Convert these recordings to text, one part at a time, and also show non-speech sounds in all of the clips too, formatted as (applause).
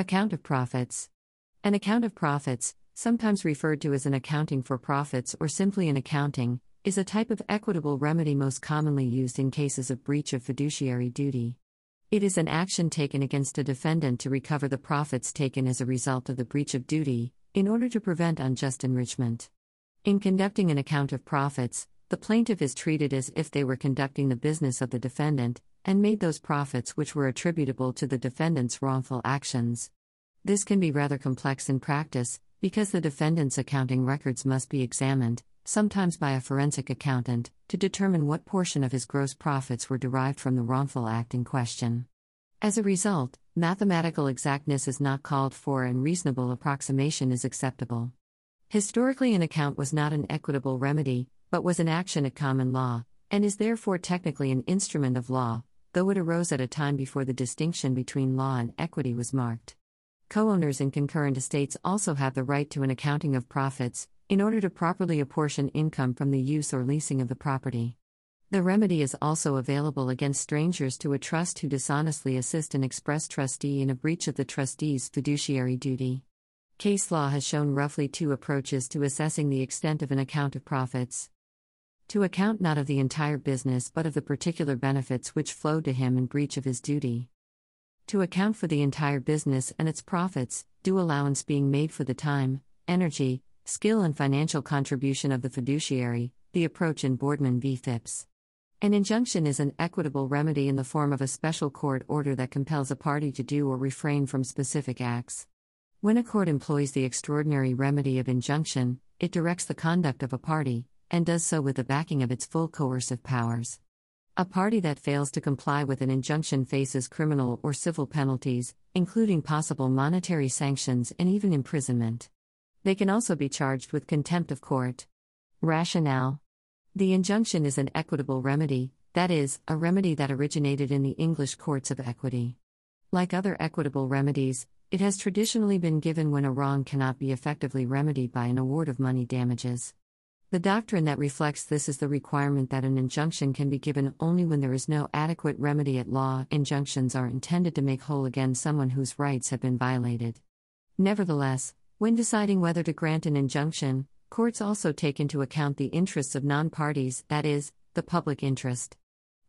Account of profits. An account of profits, sometimes referred to as an accounting for profits or simply an accounting, is a type of equitable remedy most commonly used in cases of breach of fiduciary duty. It is an action taken against a defendant to recover the profits taken as a result of the breach of duty, in order to prevent unjust enrichment. In conducting an account of profits, the plaintiff is treated as if they were conducting the business of the defendant, and made those profits which were attributable to the defendant's wrongful actions. This can be rather complex in practice, because the defendant's accounting records must be examined, sometimes by a forensic accountant, to determine what portion of his gross profits were derived from the wrongful act in question. As a result, mathematical exactness is not called for and reasonable approximation is acceptable. Historically, an account was not an equitable remedy, but was an action at common law, and is therefore technically an instrument of law, though it arose at a time before the distinction between law and equity was marked. Co owners in concurrent estates also have the right to an accounting of profits, in order to properly apportion income from the use or leasing of the property. The remedy is also available against strangers to a trust who dishonestly assist an express trustee in a breach of the trustee's fiduciary duty. Case law has shown roughly two approaches to assessing the extent of an account of profits to account not of the entire business but of the particular benefits which flowed to him in breach of his duty. To account for the entire business and its profits, due allowance being made for the time, energy, skill, and financial contribution of the fiduciary, the approach in Boardman v. Phipps. An injunction is an equitable remedy in the form of a special court order that compels a party to do or refrain from specific acts. When a court employs the extraordinary remedy of injunction, it directs the conduct of a party, and does so with the backing of its full coercive powers. A party that fails to comply with an injunction faces criminal or civil penalties, including possible monetary sanctions and even imprisonment. They can also be charged with contempt of court. Rationale The injunction is an equitable remedy, that is, a remedy that originated in the English courts of equity. Like other equitable remedies, it has traditionally been given when a wrong cannot be effectively remedied by an award of money damages. The doctrine that reflects this is the requirement that an injunction can be given only when there is no adequate remedy at law. Injunctions are intended to make whole again someone whose rights have been violated. Nevertheless, when deciding whether to grant an injunction, courts also take into account the interests of non parties, that is, the public interest.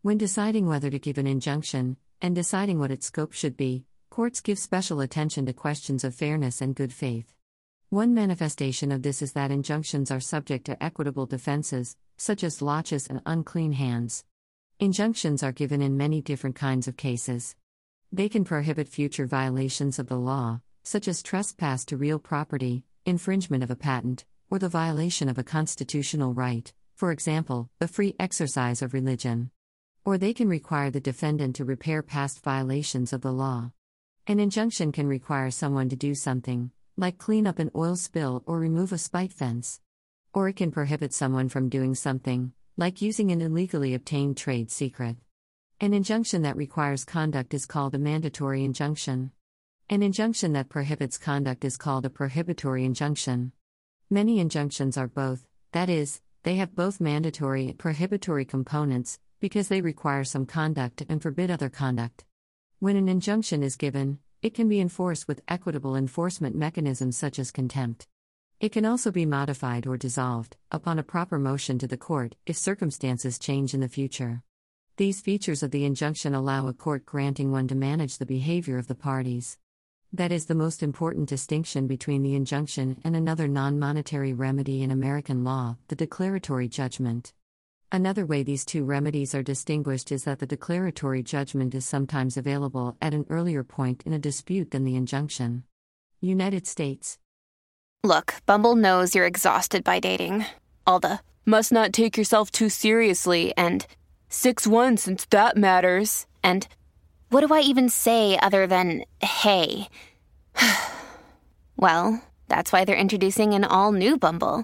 When deciding whether to give an injunction, and deciding what its scope should be, courts give special attention to questions of fairness and good faith. One manifestation of this is that injunctions are subject to equitable defenses, such as laches and unclean hands. Injunctions are given in many different kinds of cases. They can prohibit future violations of the law, such as trespass to real property, infringement of a patent, or the violation of a constitutional right, for example, the free exercise of religion. Or they can require the defendant to repair past violations of the law. An injunction can require someone to do something, like clean up an oil spill or remove a spike fence. Or it can prohibit someone from doing something, like using an illegally obtained trade secret. An injunction that requires conduct is called a mandatory injunction. An injunction that prohibits conduct is called a prohibitory injunction. Many injunctions are both, that is, they have both mandatory and prohibitory components, because they require some conduct and forbid other conduct. When an injunction is given, it can be enforced with equitable enforcement mechanisms such as contempt. It can also be modified or dissolved, upon a proper motion to the court, if circumstances change in the future. These features of the injunction allow a court granting one to manage the behavior of the parties. That is the most important distinction between the injunction and another non monetary remedy in American law, the declaratory judgment. Another way these two remedies are distinguished is that the declaratory judgment is sometimes available at an earlier point in a dispute than the injunction. United States. Look, Bumble knows you're exhausted by dating. All the must not take yourself too seriously and 6 1 since that matters. And what do I even say other than hey? (sighs) well, that's why they're introducing an all new Bumble.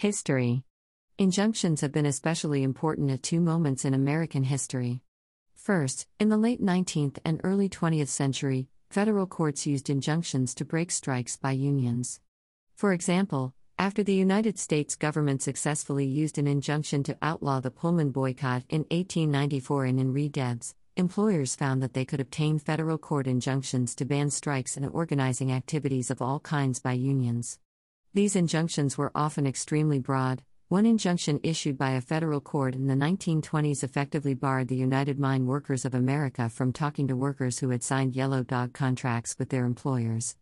History Injunctions have been especially important at two moments in American history. First, in the late 19th and early 20th century, federal courts used injunctions to break strikes by unions. For example, after the United States government successfully used an injunction to outlaw the Pullman boycott in 1894 and in re Debs, employers found that they could obtain federal court injunctions to ban strikes and organizing activities of all kinds by unions. These injunctions were often extremely broad. One injunction issued by a federal court in the 1920s effectively barred the United Mine Workers of America from talking to workers who had signed yellow dog contracts with their employers.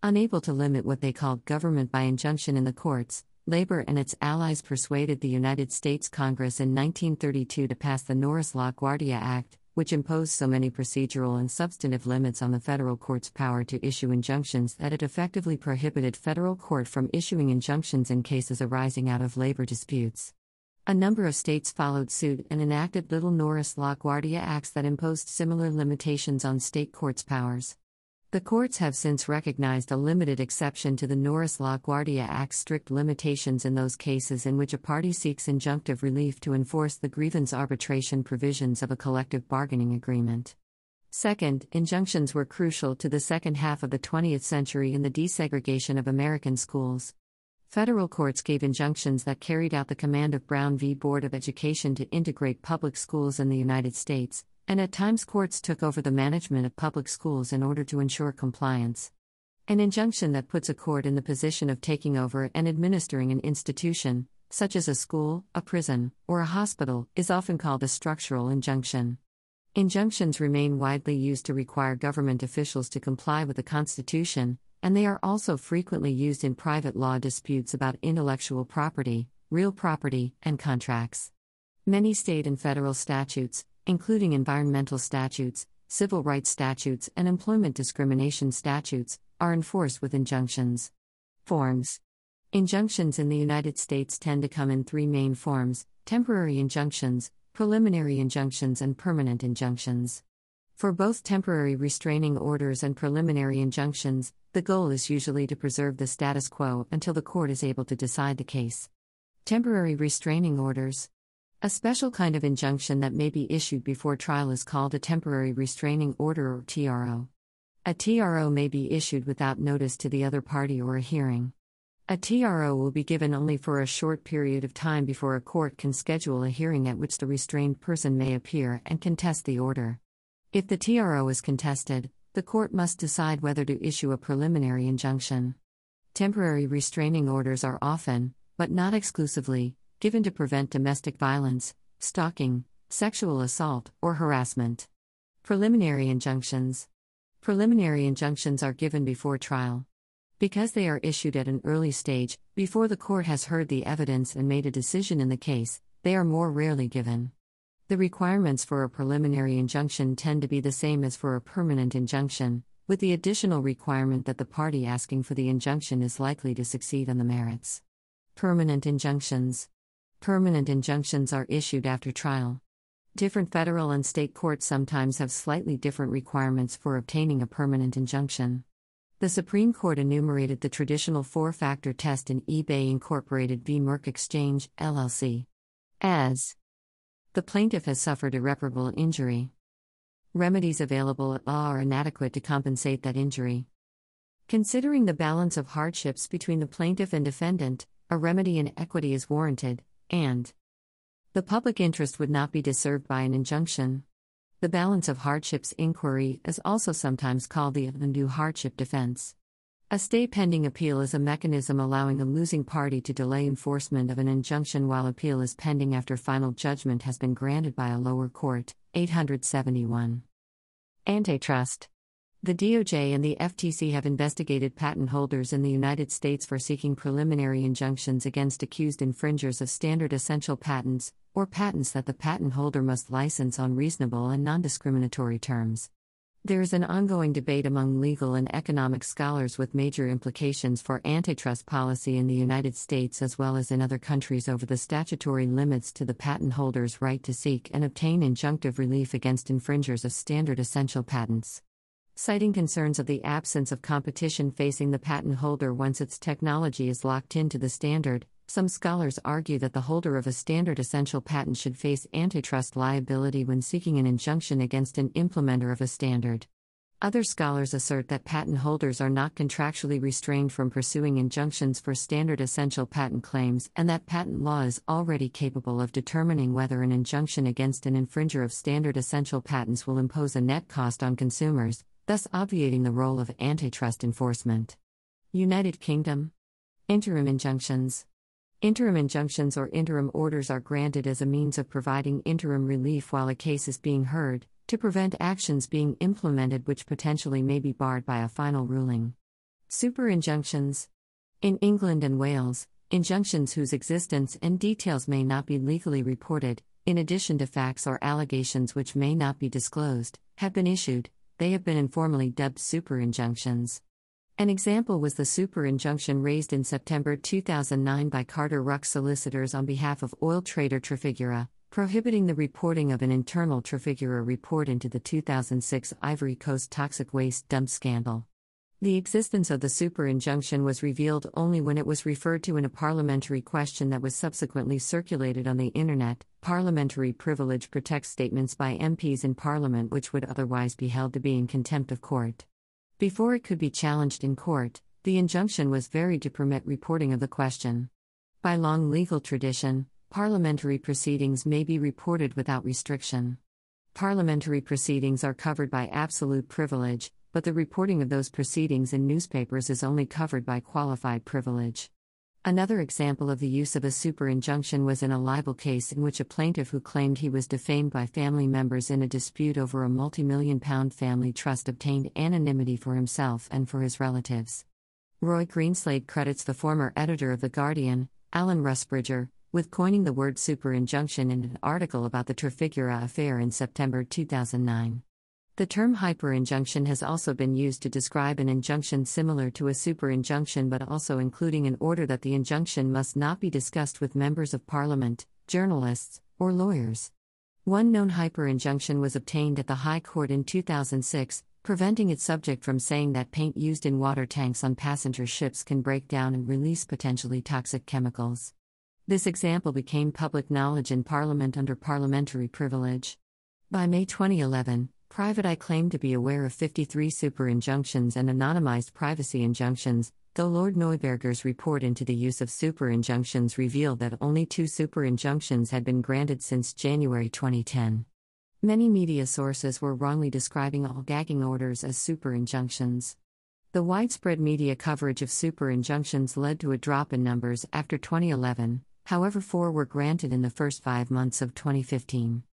Unable to limit what they called government by injunction in the courts, labor and its allies persuaded the United States Congress in 1932 to pass the Norris LaGuardia Act, which imposed so many procedural and substantive limits on the federal court's power to issue injunctions that it effectively prohibited federal court from issuing injunctions in cases arising out of labor disputes. A number of states followed suit and enacted little Norris LaGuardia acts that imposed similar limitations on state courts' powers. The courts have since recognized a limited exception to the Norris LaGuardia Act's strict limitations in those cases in which a party seeks injunctive relief to enforce the grievance arbitration provisions of a collective bargaining agreement. Second, injunctions were crucial to the second half of the 20th century in the desegregation of American schools. Federal courts gave injunctions that carried out the command of Brown v. Board of Education to integrate public schools in the United States, and at times courts took over the management of public schools in order to ensure compliance. An injunction that puts a court in the position of taking over and administering an institution, such as a school, a prison, or a hospital, is often called a structural injunction. Injunctions remain widely used to require government officials to comply with the Constitution, and they are also frequently used in private law disputes about intellectual property, real property, and contracts. Many state and federal statutes, including environmental statutes, civil rights statutes, and employment discrimination statutes, are enforced with injunctions. Forms Injunctions in the United States tend to come in three main forms temporary injunctions, preliminary injunctions, and permanent injunctions. For both temporary restraining orders and preliminary injunctions, the goal is usually to preserve the status quo until the court is able to decide the case. Temporary restraining orders a special kind of injunction that may be issued before trial is called a temporary restraining order or TRO. A TRO may be issued without notice to the other party or a hearing. A TRO will be given only for a short period of time before a court can schedule a hearing at which the restrained person may appear and contest the order. If the TRO is contested, the court must decide whether to issue a preliminary injunction. Temporary restraining orders are often, but not exclusively, given to prevent domestic violence, stalking, sexual assault, or harassment. Preliminary injunctions. Preliminary injunctions are given before trial. Because they are issued at an early stage, before the court has heard the evidence and made a decision in the case, they are more rarely given. The requirements for a preliminary injunction tend to be the same as for a permanent injunction, with the additional requirement that the party asking for the injunction is likely to succeed on the merits. Permanent injunctions. Permanent injunctions are issued after trial. Different federal and state courts sometimes have slightly different requirements for obtaining a permanent injunction. The Supreme Court enumerated the traditional four factor test in eBay Incorporated v. MercExchange, LLC. As the plaintiff has suffered irreparable injury. Remedies available at law are inadequate to compensate that injury. Considering the balance of hardships between the plaintiff and defendant, a remedy in equity is warranted, and the public interest would not be disturbed by an injunction. The balance of hardships inquiry is also sometimes called the undue hardship defense. A stay pending appeal is a mechanism allowing a losing party to delay enforcement of an injunction while appeal is pending after final judgment has been granted by a lower court. 871. Antitrust. The DOJ and the FTC have investigated patent holders in the United States for seeking preliminary injunctions against accused infringers of standard essential patents, or patents that the patent holder must license on reasonable and non discriminatory terms. There is an ongoing debate among legal and economic scholars with major implications for antitrust policy in the United States as well as in other countries over the statutory limits to the patent holder's right to seek and obtain injunctive relief against infringers of standard essential patents. Citing concerns of the absence of competition facing the patent holder once its technology is locked into the standard, some scholars argue that the holder of a standard essential patent should face antitrust liability when seeking an injunction against an implementer of a standard. Other scholars assert that patent holders are not contractually restrained from pursuing injunctions for standard essential patent claims and that patent law is already capable of determining whether an injunction against an infringer of standard essential patents will impose a net cost on consumers, thus obviating the role of antitrust enforcement. United Kingdom Interim injunctions Interim injunctions or interim orders are granted as a means of providing interim relief while a case is being heard, to prevent actions being implemented which potentially may be barred by a final ruling. Super injunctions. In England and Wales, injunctions whose existence and details may not be legally reported, in addition to facts or allegations which may not be disclosed, have been issued. They have been informally dubbed super injunctions. An example was the super injunction raised in September 2009 by Carter Ruck solicitors on behalf of oil trader Trafigura, prohibiting the reporting of an internal Trafigura report into the 2006 Ivory Coast toxic waste dump scandal. The existence of the super injunction was revealed only when it was referred to in a parliamentary question that was subsequently circulated on the Internet. Parliamentary privilege protects statements by MPs in Parliament which would otherwise be held to be in contempt of court. Before it could be challenged in court, the injunction was varied to permit reporting of the question. By long legal tradition, parliamentary proceedings may be reported without restriction. Parliamentary proceedings are covered by absolute privilege, but the reporting of those proceedings in newspapers is only covered by qualified privilege. Another example of the use of a super injunction was in a libel case in which a plaintiff who claimed he was defamed by family members in a dispute over a multi million pound family trust obtained anonymity for himself and for his relatives. Roy Greenslade credits the former editor of The Guardian, Alan Rusbridger, with coining the word super injunction in an article about the Trafigura affair in September 2009. The term hyperinjunction has also been used to describe an injunction similar to a superinjunction but also including an order that the injunction must not be discussed with members of parliament, journalists, or lawyers. One known hyperinjunction was obtained at the High Court in 2006, preventing its subject from saying that paint used in water tanks on passenger ships can break down and release potentially toxic chemicals. This example became public knowledge in Parliament under parliamentary privilege. By May 2011, Private Eye claimed to be aware of 53 super injunctions and anonymized privacy injunctions, though Lord Neuberger's report into the use of super injunctions revealed that only two super injunctions had been granted since January 2010. Many media sources were wrongly describing all gagging orders as super injunctions. The widespread media coverage of super injunctions led to a drop in numbers after 2011, however, four were granted in the first five months of 2015.